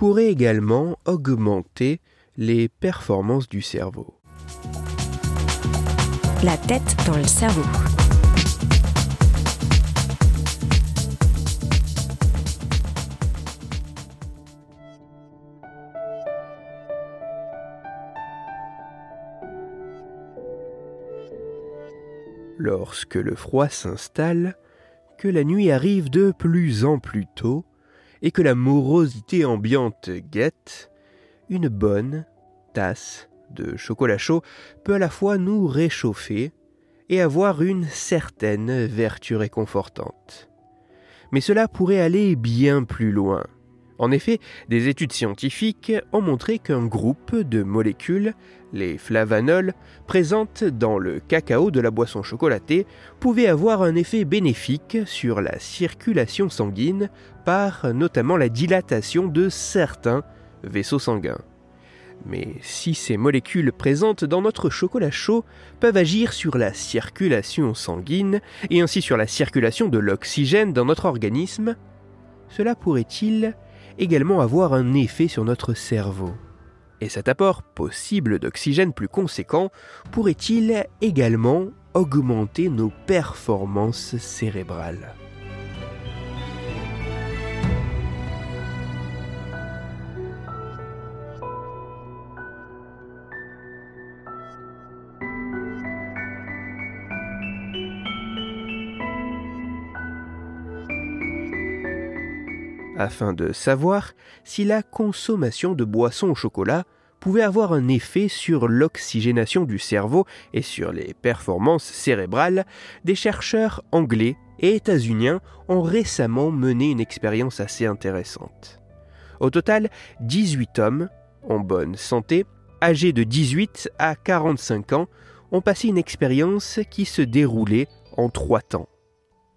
pourrait également augmenter les performances du cerveau. La tête dans le cerveau. Lorsque le froid s'installe, que la nuit arrive de plus en plus tôt, et que la morosité ambiante guette, une bonne tasse de chocolat chaud peut à la fois nous réchauffer et avoir une certaine vertu réconfortante. Mais cela pourrait aller bien plus loin. En effet, des études scientifiques ont montré qu'un groupe de molécules, les flavanols, présentes dans le cacao de la boisson chocolatée, pouvait avoir un effet bénéfique sur la circulation sanguine par notamment la dilatation de certains vaisseaux sanguins. Mais si ces molécules présentes dans notre chocolat chaud peuvent agir sur la circulation sanguine et ainsi sur la circulation de l'oxygène dans notre organisme, cela pourrait-il également avoir un effet sur notre cerveau. Et cet apport possible d'oxygène plus conséquent pourrait-il également augmenter nos performances cérébrales? Afin de savoir si la consommation de boissons au chocolat pouvait avoir un effet sur l'oxygénation du cerveau et sur les performances cérébrales, des chercheurs anglais et états-uniens ont récemment mené une expérience assez intéressante. Au total, 18 hommes, en bonne santé, âgés de 18 à 45 ans, ont passé une expérience qui se déroulait en trois temps.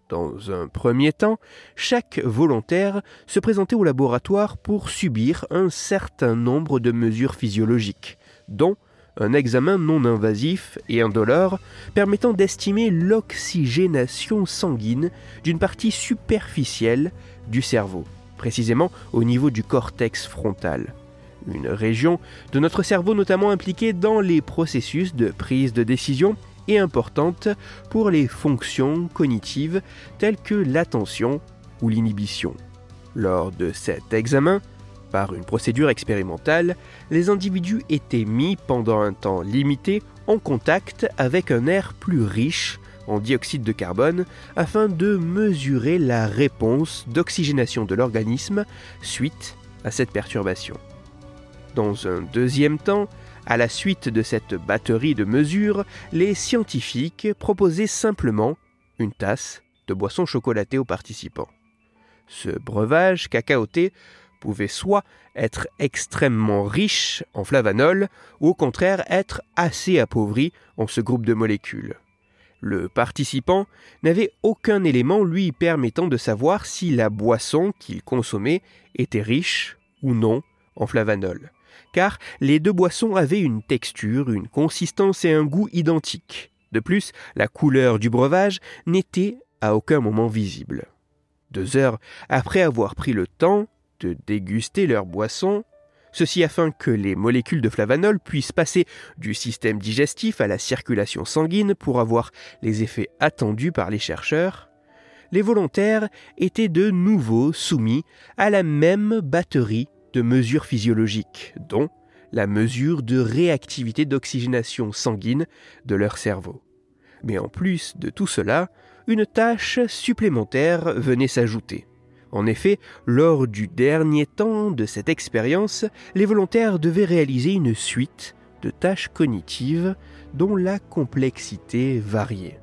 Dans un premier temps, chaque volontaire se présentait au laboratoire pour subir un certain nombre de mesures physiologiques, dont un examen non invasif et indolore permettant d'estimer l'oxygénation sanguine d'une partie superficielle du cerveau, précisément au niveau du cortex frontal, une région de notre cerveau notamment impliquée dans les processus de prise de décision et importante pour les fonctions cognitives telles que l'attention ou l'inhibition. Lors de cet examen, par une procédure expérimentale, les individus étaient mis pendant un temps limité en contact avec un air plus riche en dioxyde de carbone afin de mesurer la réponse d'oxygénation de l'organisme suite à cette perturbation. Dans un deuxième temps, à la suite de cette batterie de mesures, les scientifiques proposaient simplement une tasse de boisson chocolatée aux participants. Ce breuvage cacaoté pouvait soit être extrêmement riche en flavanol, ou au contraire être assez appauvri en ce groupe de molécules. Le participant n'avait aucun élément lui permettant de savoir si la boisson qu'il consommait était riche ou non en flavanol car les deux boissons avaient une texture, une consistance et un goût identiques. De plus, la couleur du breuvage n'était à aucun moment visible. Deux heures après avoir pris le temps de déguster leur boisson, ceci afin que les molécules de flavanol puissent passer du système digestif à la circulation sanguine pour avoir les effets attendus par les chercheurs, les volontaires étaient de nouveau soumis à la même batterie de mesures physiologiques, dont la mesure de réactivité d'oxygénation sanguine de leur cerveau. Mais en plus de tout cela, une tâche supplémentaire venait s'ajouter. En effet, lors du dernier temps de cette expérience, les volontaires devaient réaliser une suite de tâches cognitives dont la complexité variait.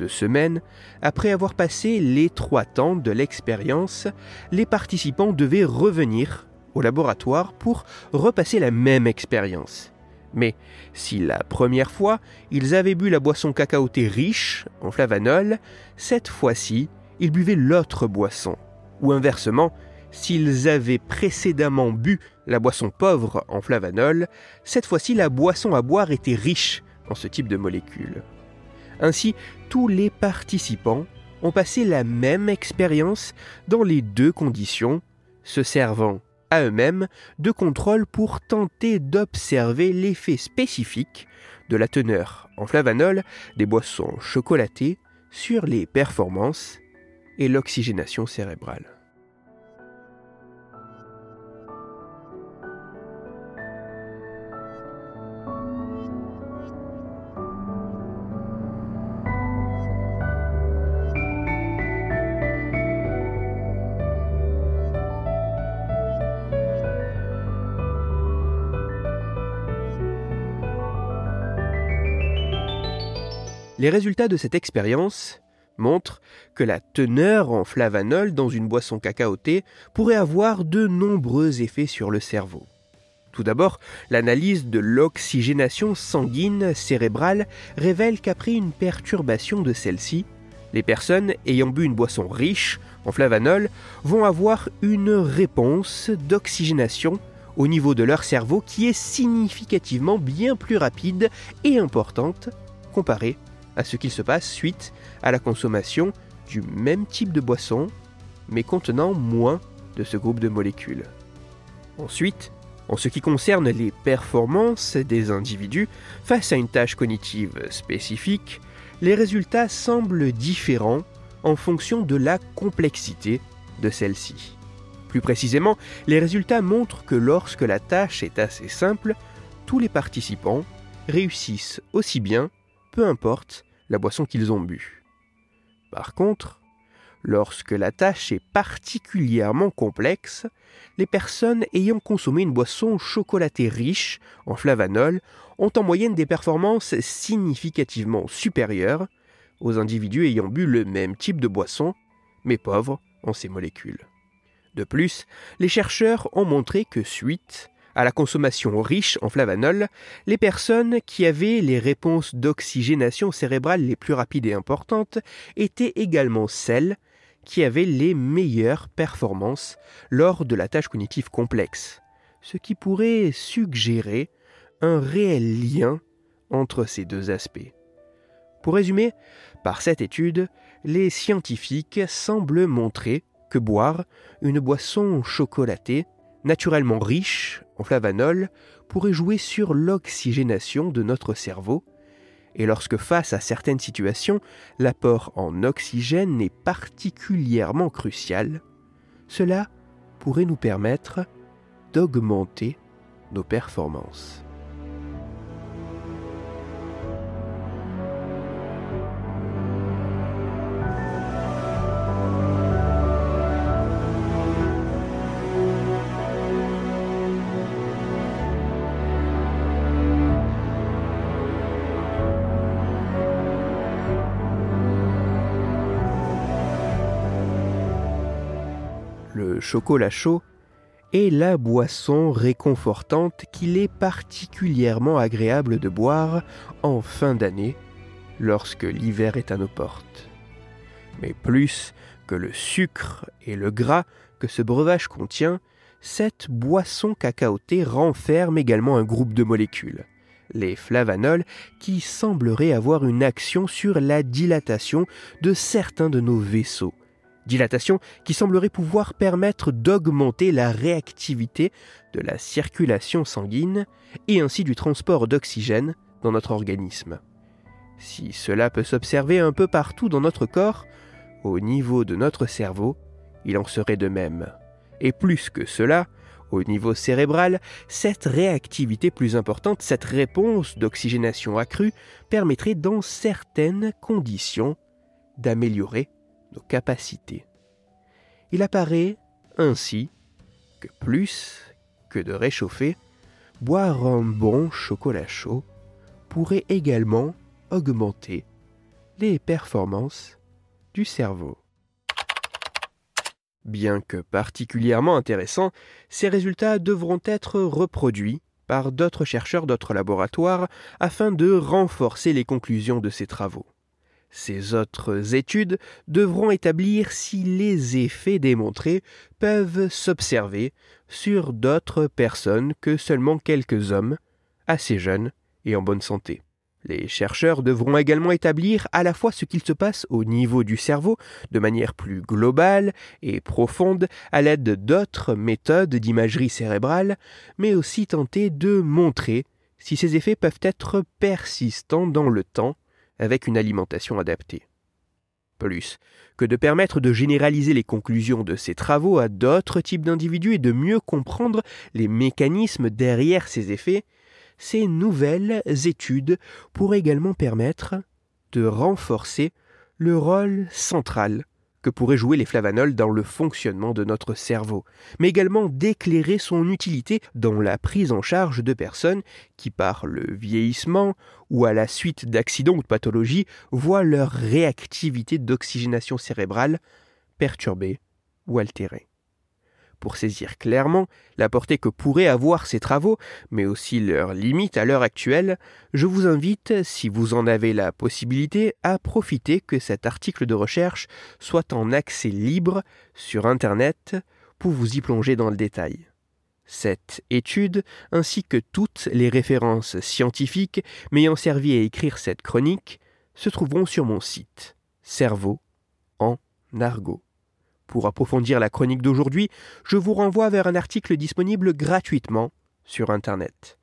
Deux semaines après avoir passé les trois temps de l'expérience, les participants devaient revenir au laboratoire pour repasser la même expérience. Mais si la première fois, ils avaient bu la boisson cacaotée riche en flavanol, cette fois-ci, ils buvaient l'autre boisson. Ou inversement, s'ils avaient précédemment bu la boisson pauvre en flavanol, cette fois-ci la boisson à boire était riche en ce type de molécules. Ainsi, tous les participants ont passé la même expérience dans les deux conditions, se servant à eux-mêmes de contrôle pour tenter d'observer l'effet spécifique de la teneur en flavanol des boissons chocolatées sur les performances et l'oxygénation cérébrale. Les résultats de cette expérience montrent que la teneur en flavanol dans une boisson cacaotée pourrait avoir de nombreux effets sur le cerveau. Tout d'abord, l'analyse de l'oxygénation sanguine cérébrale révèle qu'après une perturbation de celle-ci, les personnes ayant bu une boisson riche en flavanol vont avoir une réponse d'oxygénation au niveau de leur cerveau qui est significativement bien plus rapide et importante comparée à ce qu'il se passe suite à la consommation du même type de boisson, mais contenant moins de ce groupe de molécules. Ensuite, en ce qui concerne les performances des individus face à une tâche cognitive spécifique, les résultats semblent différents en fonction de la complexité de celle-ci. Plus précisément, les résultats montrent que lorsque la tâche est assez simple, tous les participants réussissent aussi bien peu importe la boisson qu'ils ont bu. Par contre, lorsque la tâche est particulièrement complexe, les personnes ayant consommé une boisson chocolatée riche en flavanol ont en moyenne des performances significativement supérieures aux individus ayant bu le même type de boisson, mais pauvres en ces molécules. De plus, les chercheurs ont montré que suite à la consommation riche en flavanol, les personnes qui avaient les réponses d'oxygénation cérébrale les plus rapides et importantes étaient également celles qui avaient les meilleures performances lors de la tâche cognitive complexe, ce qui pourrait suggérer un réel lien entre ces deux aspects. Pour résumer, par cette étude, les scientifiques semblent montrer que boire une boisson chocolatée naturellement riche en flavanol, pourrait jouer sur l'oxygénation de notre cerveau, et lorsque face à certaines situations, l'apport en oxygène est particulièrement crucial, cela pourrait nous permettre d'augmenter nos performances. Le chocolat chaud est la boisson réconfortante qu'il est particulièrement agréable de boire en fin d'année lorsque l'hiver est à nos portes. Mais plus que le sucre et le gras que ce breuvage contient, cette boisson cacaotée renferme également un groupe de molécules, les flavanols, qui sembleraient avoir une action sur la dilatation de certains de nos vaisseaux, dilatation qui semblerait pouvoir permettre d'augmenter la réactivité de la circulation sanguine et ainsi du transport d'oxygène dans notre organisme. Si cela peut s'observer un peu partout dans notre corps, au niveau de notre cerveau, il en serait de même. Et plus que cela, au niveau cérébral, cette réactivité plus importante, cette réponse d'oxygénation accrue, permettrait dans certaines conditions d'améliorer nos capacités. Il apparaît ainsi que plus que de réchauffer, boire un bon chocolat chaud pourrait également augmenter les performances du cerveau. Bien que particulièrement intéressants, ces résultats devront être reproduits par d'autres chercheurs d'autres laboratoires afin de renforcer les conclusions de ces travaux. Ces autres études devront établir si les effets démontrés peuvent s'observer sur d'autres personnes que seulement quelques hommes, assez jeunes et en bonne santé. Les chercheurs devront également établir à la fois ce qu'il se passe au niveau du cerveau de manière plus globale et profonde à l'aide d'autres méthodes d'imagerie cérébrale, mais aussi tenter de montrer si ces effets peuvent être persistants dans le temps avec une alimentation adaptée. Plus que de permettre de généraliser les conclusions de ces travaux à d'autres types d'individus et de mieux comprendre les mécanismes derrière ces effets, ces nouvelles études pourraient également permettre de renforcer le rôle central que pourraient jouer les flavanols dans le fonctionnement de notre cerveau, mais également d'éclairer son utilité dans la prise en charge de personnes qui, par le vieillissement ou à la suite d'accidents ou de pathologies, voient leur réactivité d'oxygénation cérébrale perturbée ou altérée pour saisir clairement la portée que pourraient avoir ces travaux, mais aussi leurs limites à l'heure actuelle, je vous invite, si vous en avez la possibilité, à profiter que cet article de recherche soit en accès libre sur Internet pour vous y plonger dans le détail. Cette étude, ainsi que toutes les références scientifiques m'ayant servi à écrire cette chronique, se trouveront sur mon site Cerveau en. Pour approfondir la chronique d'aujourd'hui, je vous renvoie vers un article disponible gratuitement sur Internet.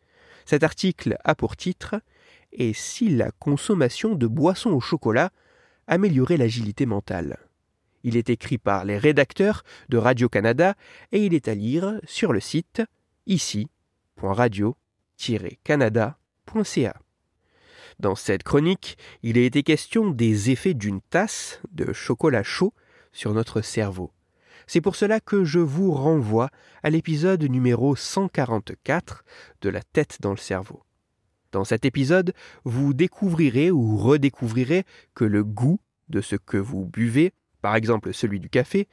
Cet article a pour titre Et si la consommation de boissons au chocolat améliorait l'agilité mentale? Il est écrit par les rédacteurs de Radio-Canada et il est à lire sur le site ici.radio-canada.ca. Dans cette chronique, il a été question des effets d'une tasse de chocolat chaud sur notre cerveau. C'est pour cela que je vous renvoie à l'épisode numéro 144 de La tête dans le cerveau. Dans cet épisode, vous découvrirez ou redécouvrirez que le goût de ce que vous buvez, par exemple celui du café,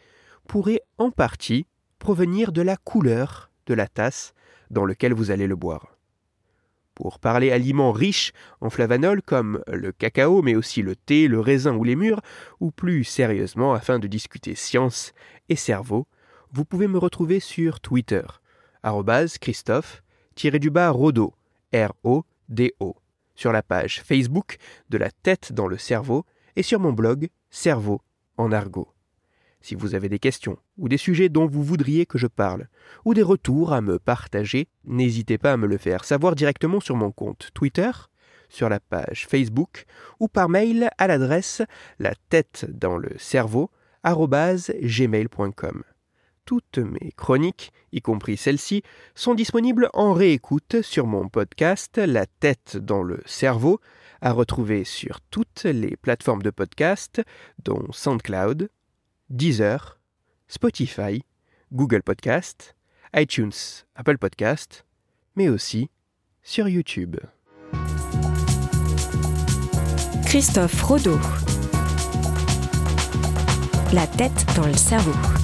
pourrait en partie provenir de la couleur de la tasse dans laquelle vous allez le boire pour parler aliments riches en flavanol comme le cacao, mais aussi le thé, le raisin ou les mûres, ou plus sérieusement afin de discuter science et cerveau, vous pouvez me retrouver sur Twitter, Christophe-Rodo, R-O-D-O, sur la page Facebook de la tête dans le cerveau et sur mon blog Cerveau en argot. Si vous avez des questions ou des sujets dont vous voudriez que je parle, ou des retours à me partager, n'hésitez pas à me le faire savoir directement sur mon compte Twitter, sur la page Facebook ou par mail à l'adresse la tête dans le cerveau gmail.com. Toutes mes chroniques, y compris celle-ci, sont disponibles en réécoute sur mon podcast La tête dans le cerveau, à retrouver sur toutes les plateformes de podcast, dont SoundCloud, Deezer, Spotify, Google Podcast, iTunes, Apple Podcast, mais aussi sur YouTube. Christophe Rodeau. La tête dans le cerveau.